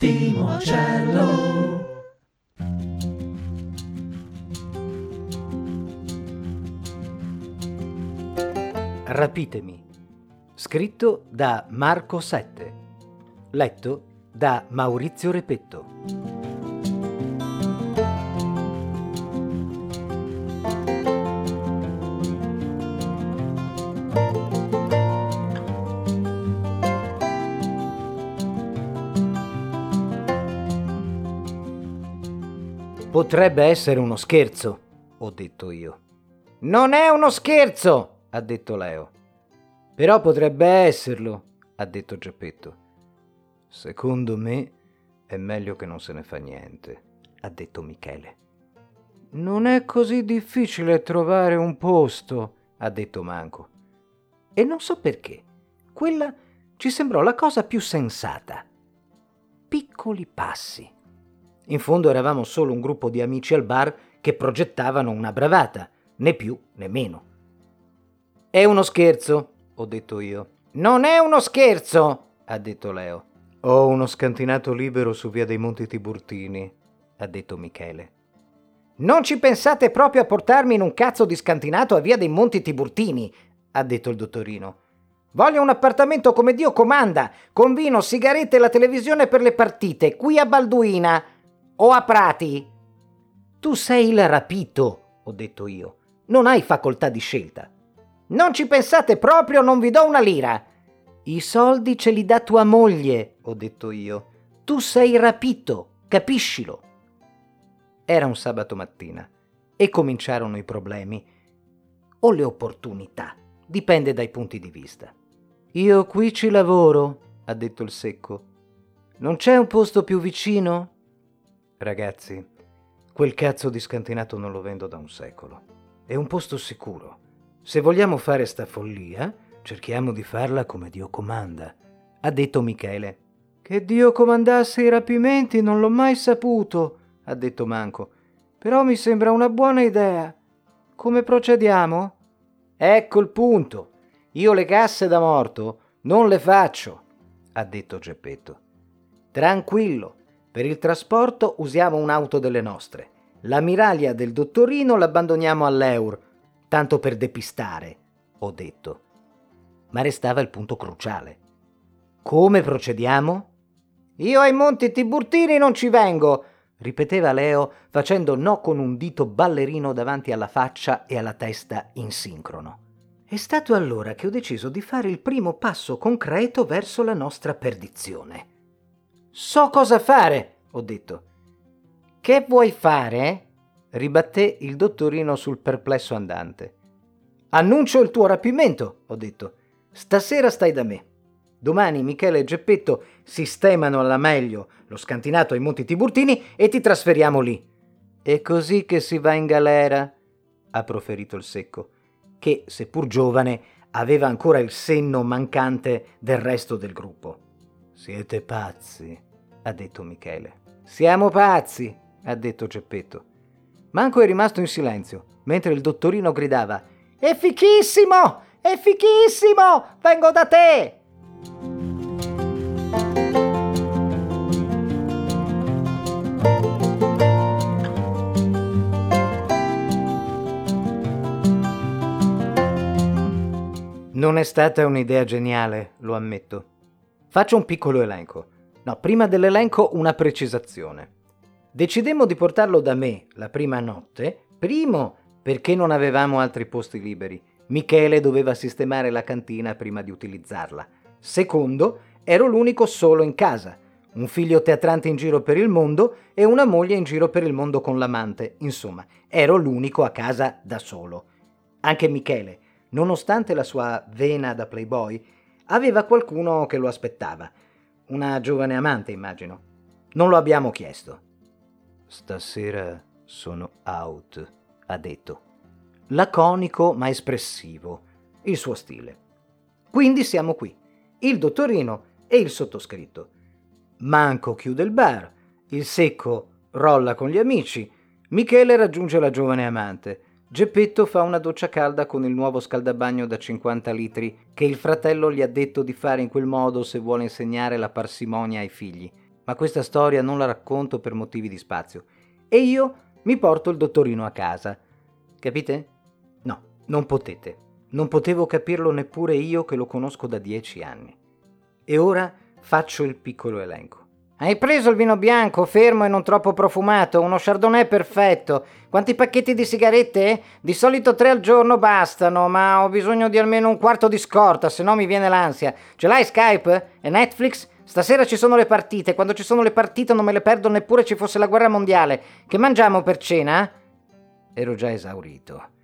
Settimo cielo. Rapitemi. Scritto da Marco Sette. Letto da Maurizio Repetto. Potrebbe essere uno scherzo, ho detto io. Non è uno scherzo, ha detto Leo. Però potrebbe esserlo, ha detto Geppetto. Secondo me è meglio che non se ne fa niente, ha detto Michele. Non è così difficile trovare un posto, ha detto Manco. E non so perché. Quella ci sembrò la cosa più sensata. Piccoli passi. In fondo eravamo solo un gruppo di amici al bar che progettavano una bravata, né più né meno. È uno scherzo, ho detto io. Non è uno scherzo, ha detto Leo. Ho uno scantinato libero su via dei Monti Tiburtini, ha detto Michele. Non ci pensate proprio a portarmi in un cazzo di scantinato a via dei Monti Tiburtini, ha detto il dottorino. Voglio un appartamento come Dio comanda, con vino, sigarette e la televisione per le partite, qui a Balduina o a Prati? Tu sei il rapito, ho detto io. Non hai facoltà di scelta. Non ci pensate proprio, non vi do una lira. I soldi ce li dà tua moglie, ho detto io. Tu sei rapito, capiscilo. Era un sabato mattina e cominciarono i problemi o le opportunità, dipende dai punti di vista. Io qui ci lavoro, ha detto il secco. Non c'è un posto più vicino? Ragazzi, quel cazzo di scantinato non lo vendo da un secolo. È un posto sicuro. Se vogliamo fare sta follia, cerchiamo di farla come Dio comanda, ha detto Michele. Che Dio comandasse i rapimenti non l'ho mai saputo, ha detto Manco. Però mi sembra una buona idea. Come procediamo? Ecco il punto. Io le casse da morto non le faccio, ha detto Geppetto. Tranquillo, per il trasporto usiamo un'auto delle nostre. La miraglia del dottorino l'abbandoniamo all'Eur, tanto per depistare, ho detto. Ma restava il punto cruciale. Come procediamo? Io ai Monti Tiburtini non ci vengo, ripeteva Leo facendo no con un dito ballerino davanti alla faccia e alla testa in sincrono. È stato allora che ho deciso di fare il primo passo concreto verso la nostra perdizione. So cosa fare, ho detto. Che vuoi fare? ribatté il dottorino sul perplesso andante. Annuncio il tuo rapimento, ho detto. Stasera stai da me. Domani Michele e Geppetto sistemano alla meglio lo scantinato ai Monti Tiburtini e ti trasferiamo lì. È così che si va in galera, ha proferito il secco, che, seppur giovane, aveva ancora il senno mancante del resto del gruppo. Siete pazzi, ha detto Michele. Siamo pazzi, ha detto Geppetto. Manco è rimasto in silenzio, mentre il dottorino gridava: È fichissimo! È fichissimo! Vengo da te! Non è stata un'idea geniale, lo ammetto. Faccio un piccolo elenco. No, prima dell'elenco una precisazione. Decidemmo di portarlo da me la prima notte, primo perché non avevamo altri posti liberi. Michele doveva sistemare la cantina prima di utilizzarla. Secondo, ero l'unico solo in casa. Un figlio teatrante in giro per il mondo e una moglie in giro per il mondo con l'amante. Insomma, ero l'unico a casa da solo. Anche Michele, nonostante la sua vena da playboy, aveva qualcuno che lo aspettava. Una giovane amante, immagino. Non lo abbiamo chiesto. Stasera sono out, ha detto. Laconico ma espressivo, il suo stile. Quindi siamo qui, il dottorino e il sottoscritto. Manco chiude il bar, il secco rolla con gli amici, Michele raggiunge la giovane amante. Geppetto fa una doccia calda con il nuovo scaldabagno da 50 litri che il fratello gli ha detto di fare in quel modo se vuole insegnare la parsimonia ai figli. Ma questa storia non la racconto per motivi di spazio. E io mi porto il dottorino a casa. Capite? No, non potete. Non potevo capirlo neppure io che lo conosco da dieci anni. E ora faccio il piccolo elenco. Hai preso il vino bianco, fermo e non troppo profumato, uno chardonnay perfetto. Quanti pacchetti di sigarette? Di solito tre al giorno bastano, ma ho bisogno di almeno un quarto di scorta, se no mi viene l'ansia. Ce l'hai Skype? E Netflix? Stasera ci sono le partite, quando ci sono le partite non me le perdo neppure ci fosse la guerra mondiale. Che mangiamo per cena? Ero già esaurito.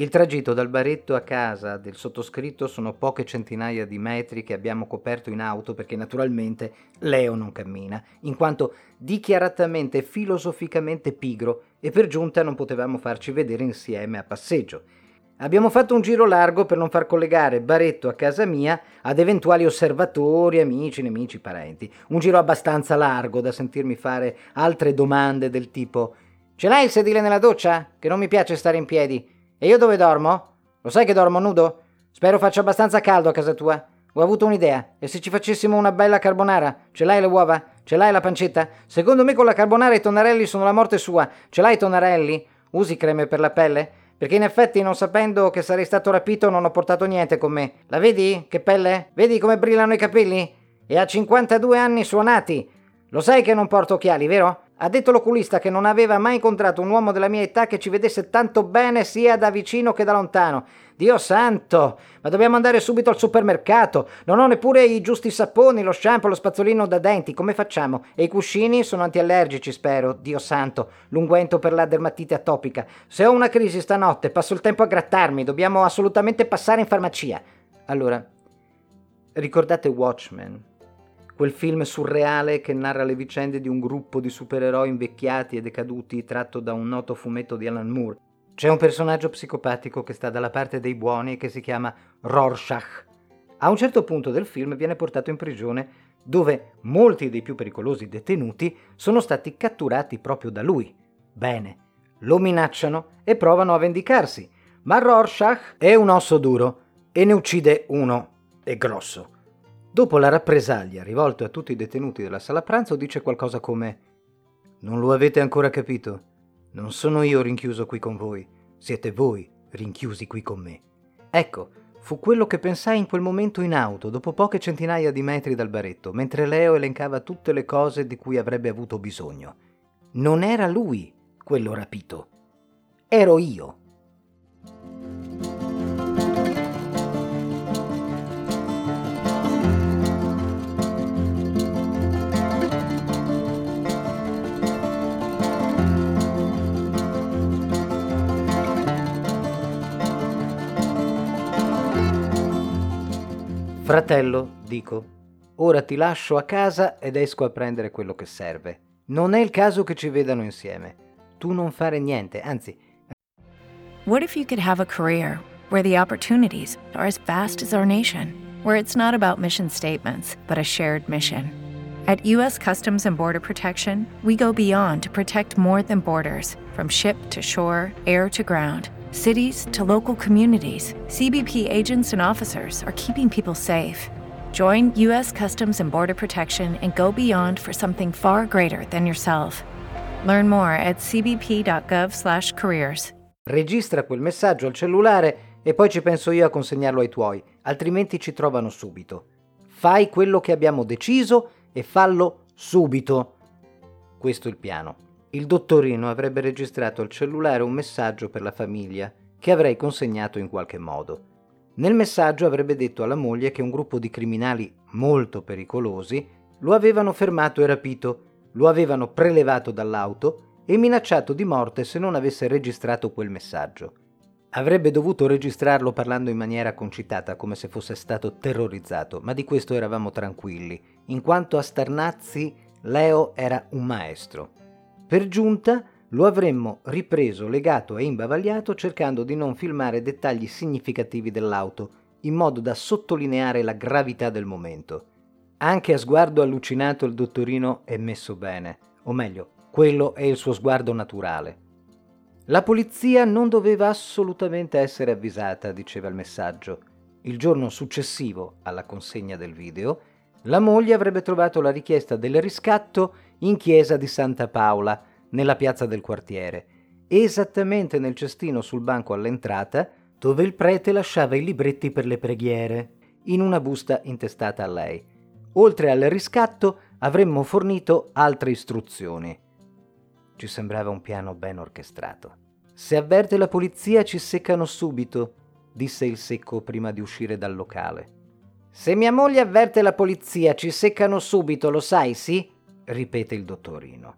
Il tragitto dal baretto a casa del sottoscritto sono poche centinaia di metri che abbiamo coperto in auto perché naturalmente Leo non cammina, in quanto dichiaratamente filosoficamente pigro e per giunta non potevamo farci vedere insieme a passeggio. Abbiamo fatto un giro largo per non far collegare Baretto a casa mia ad eventuali osservatori, amici, nemici, parenti. Un giro abbastanza largo da sentirmi fare altre domande del tipo Ce l'hai il sedile nella doccia? Che non mi piace stare in piedi. E io dove dormo? Lo sai che dormo nudo? Spero faccia abbastanza caldo a casa tua. Ho avuto un'idea. E se ci facessimo una bella carbonara? Ce l'hai le uova? Ce l'hai la pancetta? Secondo me con la carbonara i tonnarelli sono la morte sua. Ce l'hai i tonnarelli? Usi creme per la pelle? Perché in effetti, non sapendo che sarei stato rapito, non ho portato niente con me. La vedi? Che pelle? Vedi come brillano i capelli? E ha 52 anni suonati. Lo sai che non porto occhiali, vero? Ha detto l'oculista che non aveva mai incontrato un uomo della mia età che ci vedesse tanto bene sia da vicino che da lontano. Dio santo! Ma dobbiamo andare subito al supermercato. Non ho neppure i giusti saponi, lo shampoo, lo spazzolino da denti. Come facciamo? E i cuscini sono antiallergici, spero. Dio santo. L'unguento per la dermatite atopica. Se ho una crisi stanotte, passo il tempo a grattarmi. Dobbiamo assolutamente passare in farmacia. Allora, ricordate Watchmen? Quel film surreale che narra le vicende di un gruppo di supereroi invecchiati e decaduti tratto da un noto fumetto di Alan Moore. C'è un personaggio psicopatico che sta dalla parte dei buoni e che si chiama Rorschach. A un certo punto del film viene portato in prigione dove molti dei più pericolosi detenuti sono stati catturati proprio da lui. Bene, lo minacciano e provano a vendicarsi, ma Rorschach è un osso duro e ne uccide uno, e grosso. Dopo la rappresaglia rivolto a tutti i detenuti della sala pranzo dice qualcosa come Non lo avete ancora capito? Non sono io rinchiuso qui con voi, siete voi rinchiusi qui con me. Ecco, fu quello che pensai in quel momento in auto, dopo poche centinaia di metri dal baretto, mentre Leo elencava tutte le cose di cui avrebbe avuto bisogno. Non era lui quello rapito, ero io. Fratello, dico, ora ti lascio a casa ed esco a prendere quello che serve. Non è il caso che ci vedano insieme. Tu non fare niente, anzi. What if you could have a career where the opportunities are as vast as our nation, where it's not about mission statements, but a shared mission? At U.S. Customs and Border Protection, we go beyond to protect more than borders, from ship to shore, air to ground cities to local communities, CBP agents and officers are keeping people safe. Join U.S. Customs and Border Protection and go beyond for something far greater than yourself. Learn more at cbp.gov/careers. Registra quel messaggio al cellulare e poi ci penso io a consegnarlo ai tuoi, altrimenti ci trovano subito. Fai quello che abbiamo deciso e fallo subito. Questo è il piano. Il dottorino avrebbe registrato al cellulare un messaggio per la famiglia che avrei consegnato in qualche modo. Nel messaggio avrebbe detto alla moglie che un gruppo di criminali molto pericolosi lo avevano fermato e rapito, lo avevano prelevato dall'auto e minacciato di morte se non avesse registrato quel messaggio. Avrebbe dovuto registrarlo parlando in maniera concitata, come se fosse stato terrorizzato, ma di questo eravamo tranquilli, in quanto a Starnazzi Leo era un maestro. Per giunta lo avremmo ripreso legato e imbavagliato cercando di non filmare dettagli significativi dell'auto, in modo da sottolineare la gravità del momento. Anche a sguardo allucinato il dottorino è messo bene, o meglio, quello è il suo sguardo naturale. La polizia non doveva assolutamente essere avvisata, diceva il messaggio. Il giorno successivo alla consegna del video, la moglie avrebbe trovato la richiesta del riscatto in chiesa di Santa Paola, nella piazza del quartiere, esattamente nel cestino sul banco all'entrata dove il prete lasciava i libretti per le preghiere, in una busta intestata a lei. Oltre al riscatto avremmo fornito altre istruzioni. Ci sembrava un piano ben orchestrato. Se avverte la polizia ci seccano subito, disse il secco prima di uscire dal locale. Se mia moglie avverte la polizia ci seccano subito, lo sai, sì? Ripete il dottorino.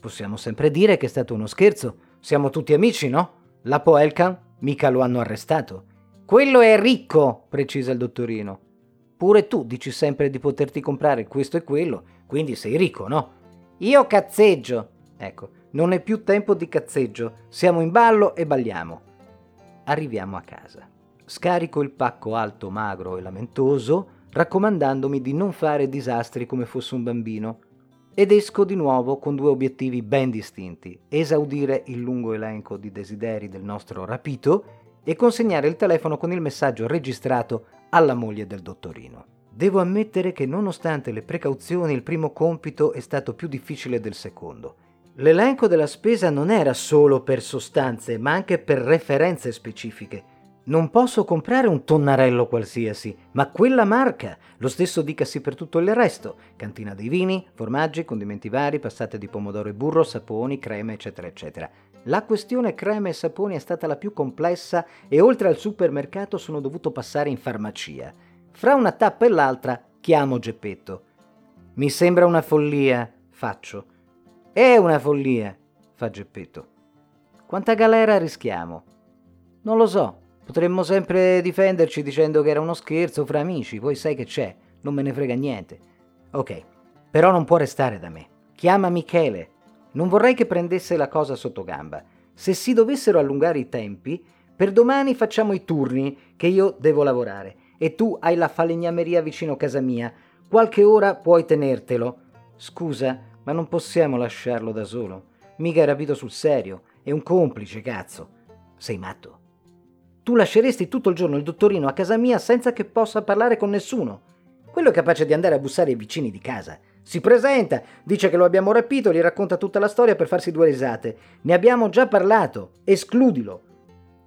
Possiamo sempre dire che è stato uno scherzo. Siamo tutti amici, no? La Poelcan mica lo hanno arrestato. Quello è ricco, precisa il dottorino. Pure tu dici sempre di poterti comprare questo e quello, quindi sei ricco, no? Io cazzeggio. Ecco, non è più tempo di cazzeggio. Siamo in ballo e balliamo. Arriviamo a casa. Scarico il pacco alto, magro e lamentoso, raccomandandomi di non fare disastri come fosse un bambino ed esco di nuovo con due obiettivi ben distinti, esaudire il lungo elenco di desideri del nostro rapito e consegnare il telefono con il messaggio registrato alla moglie del dottorino. Devo ammettere che nonostante le precauzioni il primo compito è stato più difficile del secondo. L'elenco della spesa non era solo per sostanze, ma anche per referenze specifiche, non posso comprare un tonnarello qualsiasi, ma quella marca. Lo stesso dicasi per tutto il resto. Cantina dei vini, formaggi, condimenti vari, passate di pomodoro e burro, saponi, creme, eccetera, eccetera. La questione creme e saponi è stata la più complessa e oltre al supermercato sono dovuto passare in farmacia. Fra una tappa e l'altra chiamo Geppetto. Mi sembra una follia, faccio. È una follia, fa Geppetto. Quanta galera rischiamo? Non lo so, Potremmo sempre difenderci dicendo che era uno scherzo fra amici, poi sai che c'è, non me ne frega niente. Ok, però non può restare da me. Chiama Michele. Non vorrei che prendesse la cosa sotto gamba. Se si dovessero allungare i tempi, per domani facciamo i turni, che io devo lavorare. E tu hai la falegnameria vicino casa mia. Qualche ora puoi tenertelo. Scusa, ma non possiamo lasciarlo da solo. Mica è rapito sul serio. È un complice, cazzo. Sei matto. Tu lasceresti tutto il giorno il dottorino a casa mia senza che possa parlare con nessuno. Quello è capace di andare a bussare ai vicini di casa. Si presenta, dice che lo abbiamo rapito, gli racconta tutta la storia per farsi due risate. Ne abbiamo già parlato. Escludilo.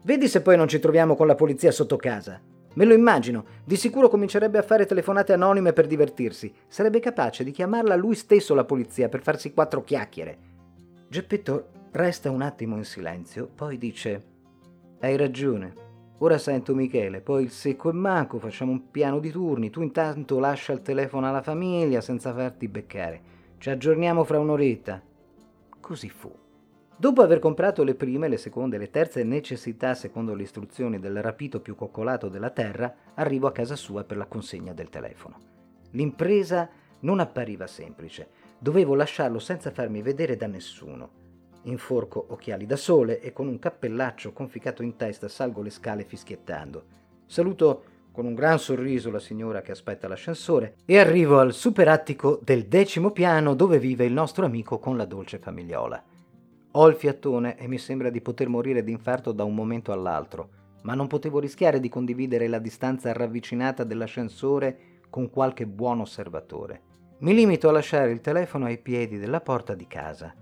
Vedi se poi non ci troviamo con la polizia sotto casa. Me lo immagino, di sicuro comincerebbe a fare telefonate anonime per divertirsi. Sarebbe capace di chiamarla lui stesso la polizia per farsi quattro chiacchiere. Geppetto resta un attimo in silenzio, poi dice: Hai ragione. Ora sento Michele, poi il secco e manco, facciamo un piano di turni, tu intanto lascia il telefono alla famiglia senza farti beccare. Ci aggiorniamo fra un'oretta. Così fu. Dopo aver comprato le prime, le seconde e le terze necessità secondo le istruzioni del rapito più coccolato della terra, arrivo a casa sua per la consegna del telefono. L'impresa non appariva semplice. Dovevo lasciarlo senza farmi vedere da nessuno. Inforco occhiali da sole e con un cappellaccio conficato in testa salgo le scale fischiettando. Saluto con un gran sorriso la signora che aspetta l'ascensore e arrivo al superattico del decimo piano dove vive il nostro amico con la dolce famigliola. Ho il fiatone e mi sembra di poter morire d'infarto da un momento all'altro, ma non potevo rischiare di condividere la distanza ravvicinata dell'ascensore con qualche buon osservatore. Mi limito a lasciare il telefono ai piedi della porta di casa.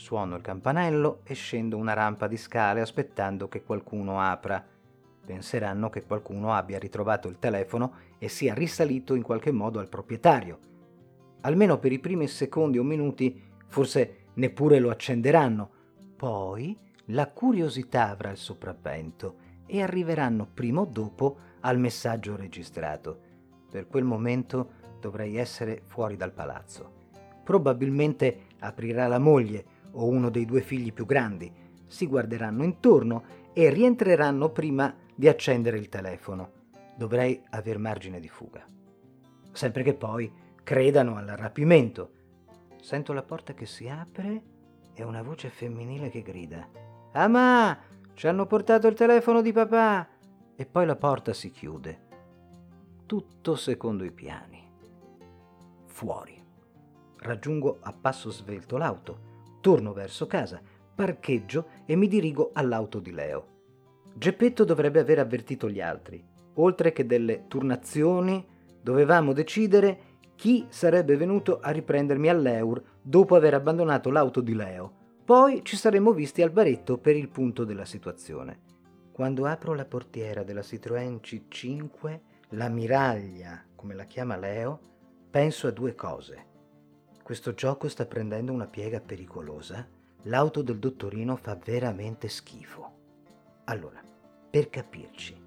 Suono il campanello e scendo una rampa di scale aspettando che qualcuno apra. penseranno che qualcuno abbia ritrovato il telefono e sia risalito in qualche modo al proprietario. Almeno per i primi secondi o minuti forse neppure lo accenderanno. Poi la curiosità avrà il sopravvento e arriveranno prima o dopo al messaggio registrato. Per quel momento dovrei essere fuori dal palazzo. Probabilmente aprirà la moglie o uno dei due figli più grandi, si guarderanno intorno e rientreranno prima di accendere il telefono. Dovrei aver margine di fuga. Sempre che poi credano al rapimento. Sento la porta che si apre e una voce femminile che grida: Amà, ci hanno portato il telefono di papà! E poi la porta si chiude. Tutto secondo i piani. Fuori. Raggiungo a passo svelto l'auto, torno verso casa, parcheggio e mi dirigo all'auto di Leo. Geppetto dovrebbe aver avvertito gli altri. Oltre che delle turnazioni, dovevamo decidere chi sarebbe venuto a riprendermi all'Eur dopo aver abbandonato l'auto di Leo. Poi ci saremmo visti al baretto per il punto della situazione. Quando apro la portiera della Citroën C5, la miraglia, come la chiama Leo, penso a due cose. Questo gioco sta prendendo una piega pericolosa. L'auto del dottorino fa veramente schifo. Allora, per capirci,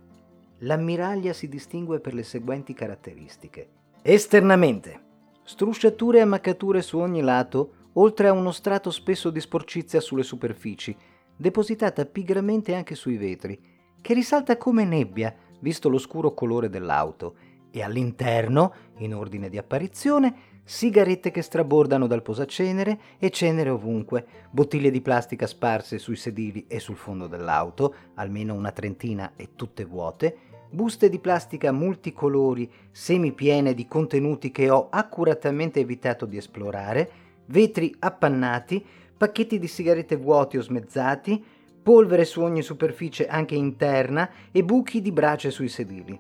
l'ammiraglia si distingue per le seguenti caratteristiche. Esternamente, strusciature e ammaccature su ogni lato, oltre a uno strato spesso di sporcizia sulle superfici, depositata pigramente anche sui vetri, che risalta come nebbia, visto lo scuro colore dell'auto, e all'interno, in ordine di apparizione, sigarette che strabordano dal posacenere e cenere ovunque, bottiglie di plastica sparse sui sedili e sul fondo dell'auto, almeno una trentina e tutte vuote, buste di plastica multicolori semipiene di contenuti che ho accuratamente evitato di esplorare, vetri appannati, pacchetti di sigarette vuoti o smezzati, polvere su ogni superficie anche interna e buchi di brace sui sedili.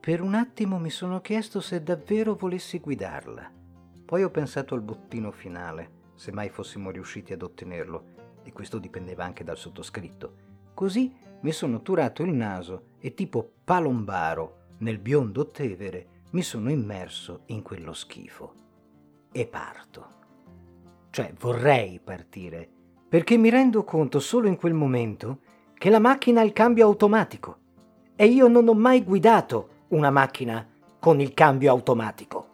Per un attimo mi sono chiesto se davvero volessi guidarla. Poi ho pensato al bottino finale, se mai fossimo riusciti ad ottenerlo, e questo dipendeva anche dal sottoscritto. Così mi sono turato il naso e tipo palombaro nel biondo Tevere mi sono immerso in quello schifo. E parto. Cioè vorrei partire, perché mi rendo conto solo in quel momento che la macchina ha il cambio automatico e io non ho mai guidato una macchina con il cambio automatico.